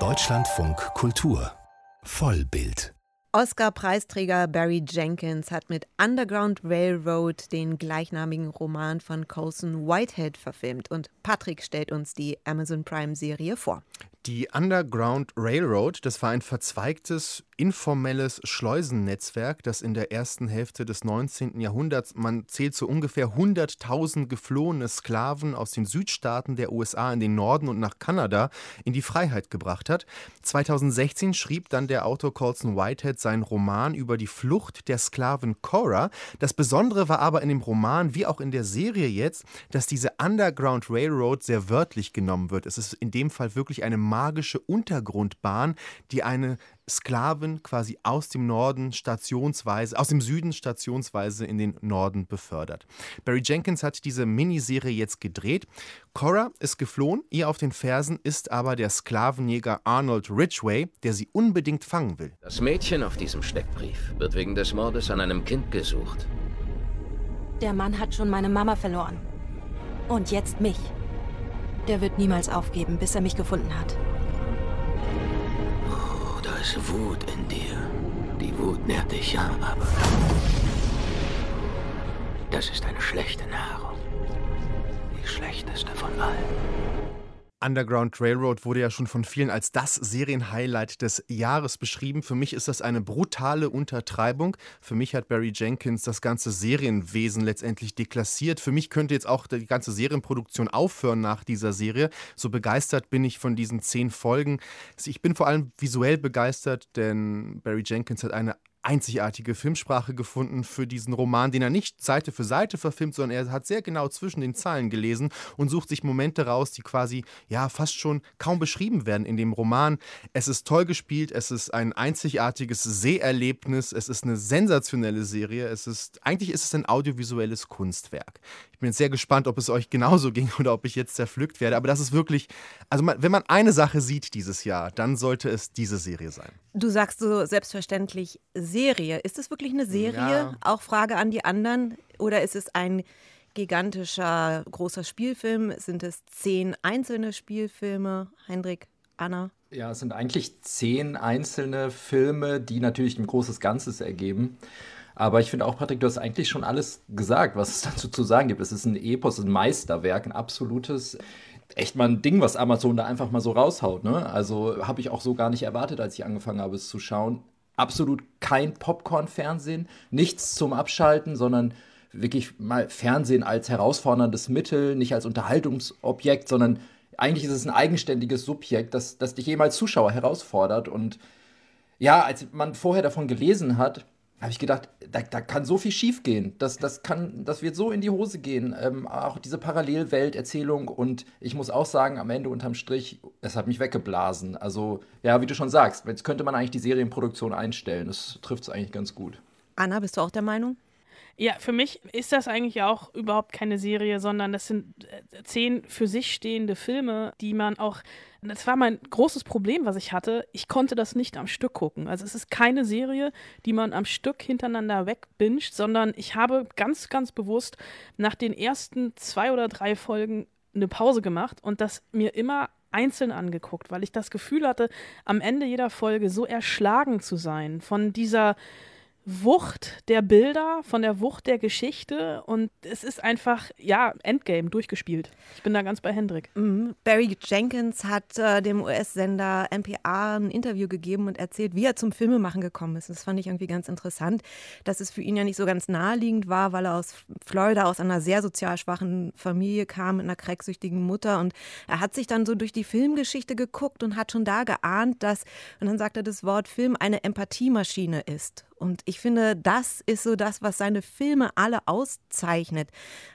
Deutschlandfunk Kultur Vollbild Oscar-Preisträger Barry Jenkins hat mit Underground Railroad den gleichnamigen Roman von Colson Whitehead verfilmt und Patrick stellt uns die Amazon Prime-Serie vor. Die Underground Railroad, das war ein verzweigtes, informelles Schleusennetzwerk, das in der ersten Hälfte des 19. Jahrhunderts, man zählt so ungefähr 100.000 geflohene Sklaven aus den Südstaaten der USA in den Norden und nach Kanada in die Freiheit gebracht hat. 2016 schrieb dann der Autor Colson Whitehead seinen Roman über die Flucht der Sklavin Cora. Das Besondere war aber in dem Roman, wie auch in der Serie jetzt, dass diese Underground Railroad sehr wörtlich genommen wird. Es ist in dem Fall wirklich eine magische Untergrundbahn, die eine Sklavin quasi aus dem Norden stationsweise, aus dem Süden stationsweise in den Norden befördert. Barry Jenkins hat diese Miniserie jetzt gedreht. Cora ist geflohen, ihr auf den Fersen ist aber der Sklavenjäger Arnold Ridgway, der sie unbedingt fangen will. Das Mädchen auf diesem Steckbrief wird wegen des Mordes an einem Kind gesucht. Der Mann hat schon meine Mama verloren. Und jetzt mich. Der wird niemals aufgeben, bis er mich gefunden hat. Oh, da ist Wut in dir. Die Wut nährt dich ja, aber... Das ist eine schlechte Nahrung. Die schlechteste von allen. Underground Railroad wurde ja schon von vielen als das Serienhighlight des Jahres beschrieben. Für mich ist das eine brutale Untertreibung. Für mich hat Barry Jenkins das ganze Serienwesen letztendlich deklassiert. Für mich könnte jetzt auch die ganze Serienproduktion aufhören nach dieser Serie. So begeistert bin ich von diesen zehn Folgen. Ich bin vor allem visuell begeistert, denn Barry Jenkins hat eine einzigartige Filmsprache gefunden für diesen Roman, den er nicht Seite für Seite verfilmt, sondern er hat sehr genau zwischen den Zeilen gelesen und sucht sich Momente raus, die quasi ja fast schon kaum beschrieben werden in dem Roman. Es ist toll gespielt, es ist ein einzigartiges Seherlebnis, es ist eine sensationelle Serie, es ist eigentlich ist es ein audiovisuelles Kunstwerk. Ich bin jetzt sehr gespannt, ob es euch genauso ging oder ob ich jetzt zerpflückt werde, aber das ist wirklich also man, wenn man eine Sache sieht dieses Jahr, dann sollte es diese Serie sein. Du sagst so selbstverständlich Serie. Ist es wirklich eine Serie? Ja. Auch Frage an die anderen. Oder ist es ein gigantischer, großer Spielfilm? Sind es zehn einzelne Spielfilme? Hendrik, Anna? Ja, es sind eigentlich zehn einzelne Filme, die natürlich ein großes Ganzes ergeben. Aber ich finde auch, Patrick, du hast eigentlich schon alles gesagt, was es dazu zu sagen gibt. Es ist ein Epos, ein Meisterwerk, ein absolutes echt mal ein Ding, was Amazon da einfach mal so raushaut. Ne? Also habe ich auch so gar nicht erwartet, als ich angefangen habe, es zu schauen. Absolut kein Popcorn-Fernsehen, nichts zum Abschalten, sondern wirklich mal Fernsehen als herausforderndes Mittel, nicht als Unterhaltungsobjekt, sondern eigentlich ist es ein eigenständiges Subjekt, das, das dich jemals Zuschauer herausfordert. Und ja, als man vorher davon gelesen hat, habe ich gedacht, da, da, kann so viel schiefgehen. Das, das, das wird so in die Hose gehen. Ähm, auch diese Parallelwelterzählung. Und ich muss auch sagen, am Ende unterm Strich, es hat mich weggeblasen. Also, ja, wie du schon sagst, jetzt könnte man eigentlich die Serienproduktion einstellen. Das trifft es eigentlich ganz gut. Anna, bist du auch der Meinung? Ja, für mich ist das eigentlich auch überhaupt keine Serie, sondern das sind äh, zehn für sich stehende Filme, die man auch. Das war mein großes Problem, was ich hatte. Ich konnte das nicht am Stück gucken. Also es ist keine Serie, die man am Stück hintereinander wegbinscht, sondern ich habe ganz, ganz bewusst nach den ersten zwei oder drei Folgen eine Pause gemacht und das mir immer einzeln angeguckt, weil ich das Gefühl hatte, am Ende jeder Folge so erschlagen zu sein von dieser Wucht der Bilder, von der Wucht der Geschichte und es ist einfach, ja, Endgame durchgespielt. Ich bin da ganz bei Hendrik. Mhm. Barry Jenkins hat äh, dem US-Sender NPR ein Interview gegeben und erzählt, wie er zum Filmemachen gekommen ist. Das fand ich irgendwie ganz interessant, dass es für ihn ja nicht so ganz naheliegend war, weil er aus Florida, aus einer sehr sozial schwachen Familie kam, mit einer cracksüchtigen Mutter und er hat sich dann so durch die Filmgeschichte geguckt und hat schon da geahnt, dass, und dann sagt er das Wort Film, eine Empathiemaschine ist. Und ich finde, das ist so das, was seine Filme alle auszeichnet.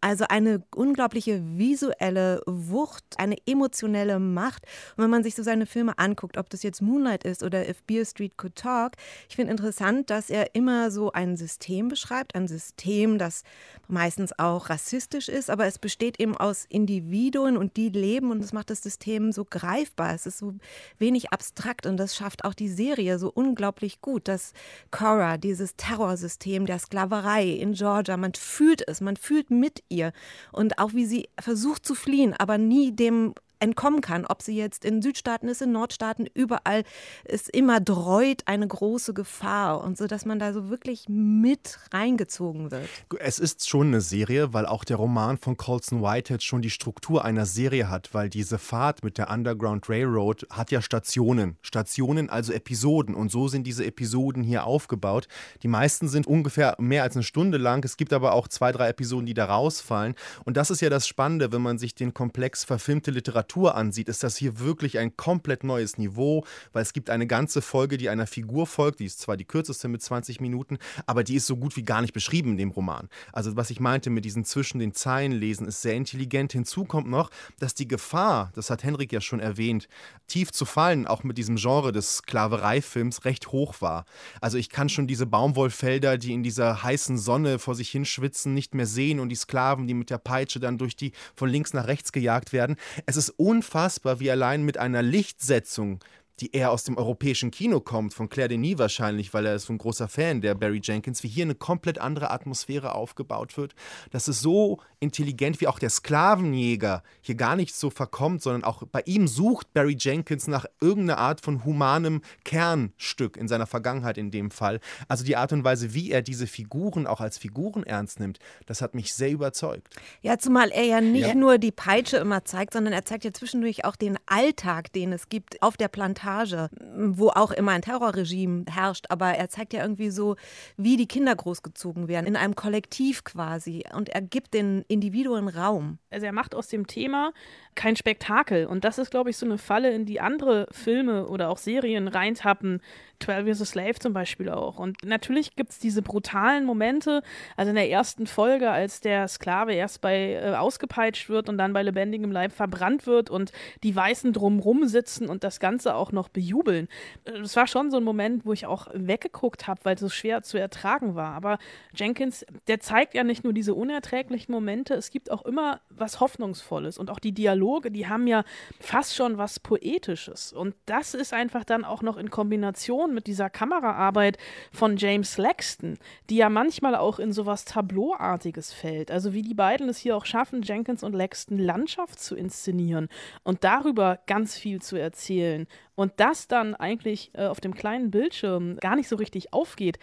Also eine unglaubliche visuelle Wucht, eine emotionelle Macht. Und wenn man sich so seine Filme anguckt, ob das jetzt Moonlight ist oder If Beale Street Could Talk, ich finde interessant, dass er immer so ein System beschreibt, ein System, das meistens auch rassistisch ist, aber es besteht eben aus Individuen und die leben und das macht das System so greifbar. Es ist so wenig abstrakt und das schafft auch die Serie so unglaublich gut, dass Cora dieses Terrorsystem der Sklaverei in Georgia, man fühlt es, man fühlt mit ihr und auch wie sie versucht zu fliehen, aber nie dem entkommen kann. Ob sie jetzt in Südstaaten ist, in Nordstaaten, überall ist immer dreut eine große Gefahr und so, dass man da so wirklich mit reingezogen wird. Es ist schon eine Serie, weil auch der Roman von Colson Whitehead schon die Struktur einer Serie hat, weil diese Fahrt mit der Underground Railroad hat ja Stationen. Stationen, also Episoden. Und so sind diese Episoden hier aufgebaut. Die meisten sind ungefähr mehr als eine Stunde lang. Es gibt aber auch zwei, drei Episoden, die da rausfallen. Und das ist ja das Spannende, wenn man sich den Komplex verfilmte Literatur ansieht, ist das hier wirklich ein komplett neues Niveau, weil es gibt eine ganze Folge, die einer Figur folgt. Die ist zwar die kürzeste mit 20 Minuten, aber die ist so gut wie gar nicht beschrieben in dem Roman. Also was ich meinte mit diesen zwischen den Zeilen lesen, ist sehr intelligent. Hinzu kommt noch, dass die Gefahr, das hat Henrik ja schon erwähnt, tief zu fallen, auch mit diesem Genre des Sklavereifilms, recht hoch war. Also ich kann schon diese Baumwollfelder, die in dieser heißen Sonne vor sich hinschwitzen, nicht mehr sehen und die Sklaven, die mit der Peitsche dann durch die von links nach rechts gejagt werden. Es ist unfassbar, wie allein mit einer Lichtsetzung die eher aus dem europäischen Kino kommt, von Claire Denis wahrscheinlich, weil er ist so ein großer Fan der Barry Jenkins, wie hier eine komplett andere Atmosphäre aufgebaut wird. Das ist so intelligent, wie auch der Sklavenjäger hier gar nicht so verkommt, sondern auch bei ihm sucht Barry Jenkins nach irgendeiner Art von humanem Kernstück in seiner Vergangenheit in dem Fall. Also die Art und Weise, wie er diese Figuren auch als Figuren ernst nimmt, das hat mich sehr überzeugt. Ja, zumal er ja nicht ja. nur die Peitsche immer zeigt, sondern er zeigt ja zwischendurch auch den Alltag, den es gibt auf der Plantage Montage, wo auch immer ein Terrorregime herrscht, aber er zeigt ja irgendwie so, wie die Kinder großgezogen werden, in einem Kollektiv quasi. Und er gibt den Individuen Raum. Also er macht aus dem Thema kein Spektakel. Und das ist, glaube ich, so eine Falle, in die andere Filme oder auch Serien reintappen. 12 Years a Slave zum Beispiel auch. Und natürlich gibt es diese brutalen Momente, also in der ersten Folge, als der Sklave erst bei äh, ausgepeitscht wird und dann bei lebendigem Leib verbrannt wird und die Weißen drumrum sitzen und das Ganze auch noch bejubeln. Das war schon so ein Moment, wo ich auch weggeguckt habe, weil es so schwer zu ertragen war. Aber Jenkins, der zeigt ja nicht nur diese unerträglichen Momente, es gibt auch immer was Hoffnungsvolles und auch die Dialoge, die haben ja fast schon was Poetisches. Und das ist einfach dann auch noch in Kombination mit dieser Kameraarbeit von James Laxton, die ja manchmal auch in sowas Tableauartiges fällt. Also wie die beiden es hier auch schaffen, Jenkins und Laxton Landschaft zu inszenieren und darüber ganz viel zu erzählen. Und das dann eigentlich äh, auf dem kleinen Bildschirm gar nicht so richtig aufgeht.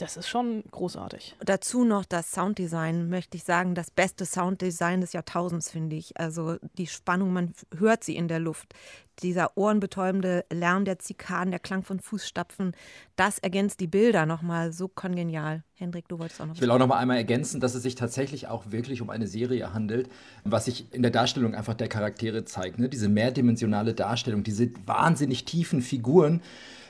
Das ist schon großartig. Dazu noch das Sounddesign, möchte ich sagen, das beste Sounddesign des Jahrtausends, finde ich. Also die Spannung, man hört sie in der Luft. Dieser ohrenbetäubende Lärm der Zikaden, der Klang von Fußstapfen, das ergänzt die Bilder nochmal so kongenial. Hendrik, du wolltest auch noch Ich will auch noch mal einmal ergänzen, dass es sich tatsächlich auch wirklich um eine Serie handelt, was sich in der Darstellung einfach der Charaktere zeigt. Ne? Diese mehrdimensionale Darstellung, diese wahnsinnig tiefen Figuren,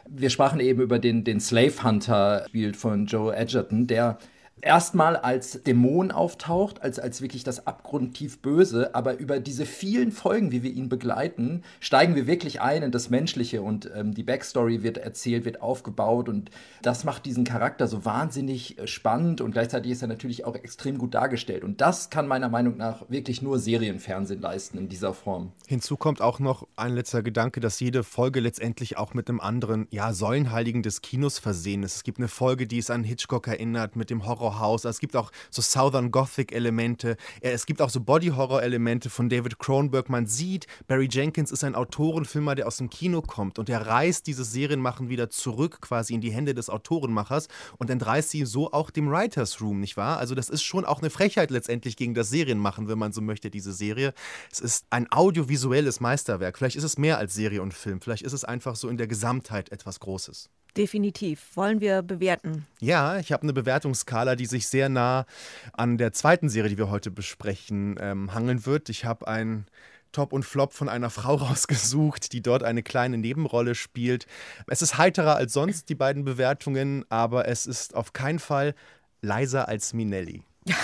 wir sprachen eben über den, den Slave Hunter, spielt von Joe Edgerton, der erstmal als Dämon auftaucht, als, als wirklich das abgrundtief Böse, aber über diese vielen Folgen, wie wir ihn begleiten, steigen wir wirklich ein in das Menschliche und ähm, die Backstory wird erzählt, wird aufgebaut und das macht diesen Charakter so wahnsinnig äh, spannend und gleichzeitig ist er natürlich auch extrem gut dargestellt und das kann meiner Meinung nach wirklich nur Serienfernsehen leisten in dieser Form. Hinzu kommt auch noch ein letzter Gedanke, dass jede Folge letztendlich auch mit einem anderen, ja, Säulenheiligen des Kinos versehen ist. Es gibt eine Folge, die es an Hitchcock erinnert mit dem Horror Horrorhaus. Es gibt auch so Southern Gothic-Elemente. Es gibt auch so Body-Horror-Elemente von David Cronenberg. Man sieht, Barry Jenkins ist ein Autorenfilmer, der aus dem Kino kommt und der reißt dieses Serienmachen wieder zurück quasi in die Hände des Autorenmachers und entreißt sie so auch dem Writers Room, nicht wahr? Also das ist schon auch eine Frechheit letztendlich gegen das Serienmachen, wenn man so möchte, diese Serie. Es ist ein audiovisuelles Meisterwerk. Vielleicht ist es mehr als Serie und Film. Vielleicht ist es einfach so in der Gesamtheit etwas Großes. Definitiv. Wollen wir bewerten? Ja, ich habe eine Bewertungsskala, die sich sehr nah an der zweiten Serie, die wir heute besprechen, ähm, hangeln wird. Ich habe ein Top und Flop von einer Frau rausgesucht, die dort eine kleine Nebenrolle spielt. Es ist heiterer als sonst, die beiden Bewertungen, aber es ist auf keinen Fall leiser als Minelli.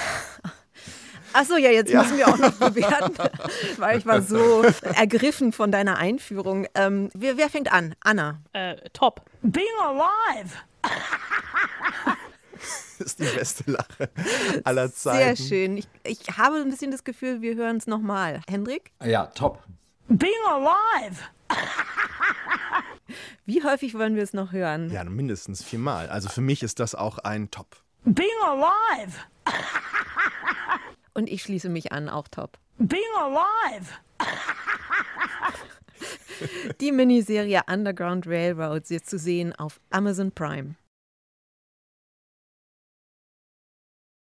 Achso, ja, jetzt ja. müssen wir auch noch bewerten, weil ich war so ergriffen von deiner Einführung. Ähm, wer, wer, fängt an? Anna. Äh, top. Being alive. Das ist die beste Lache aller Zeiten. Sehr schön. Ich, ich habe ein bisschen das Gefühl, wir hören es nochmal. Hendrik? Ja, top. Being alive. Wie häufig wollen wir es noch hören? Ja, mindestens viermal. Also für mich ist das auch ein Top. Being alive. Und ich schließe mich an, auch top. Being alive! Die Miniserie Underground Railroad ist zu sehen auf Amazon Prime.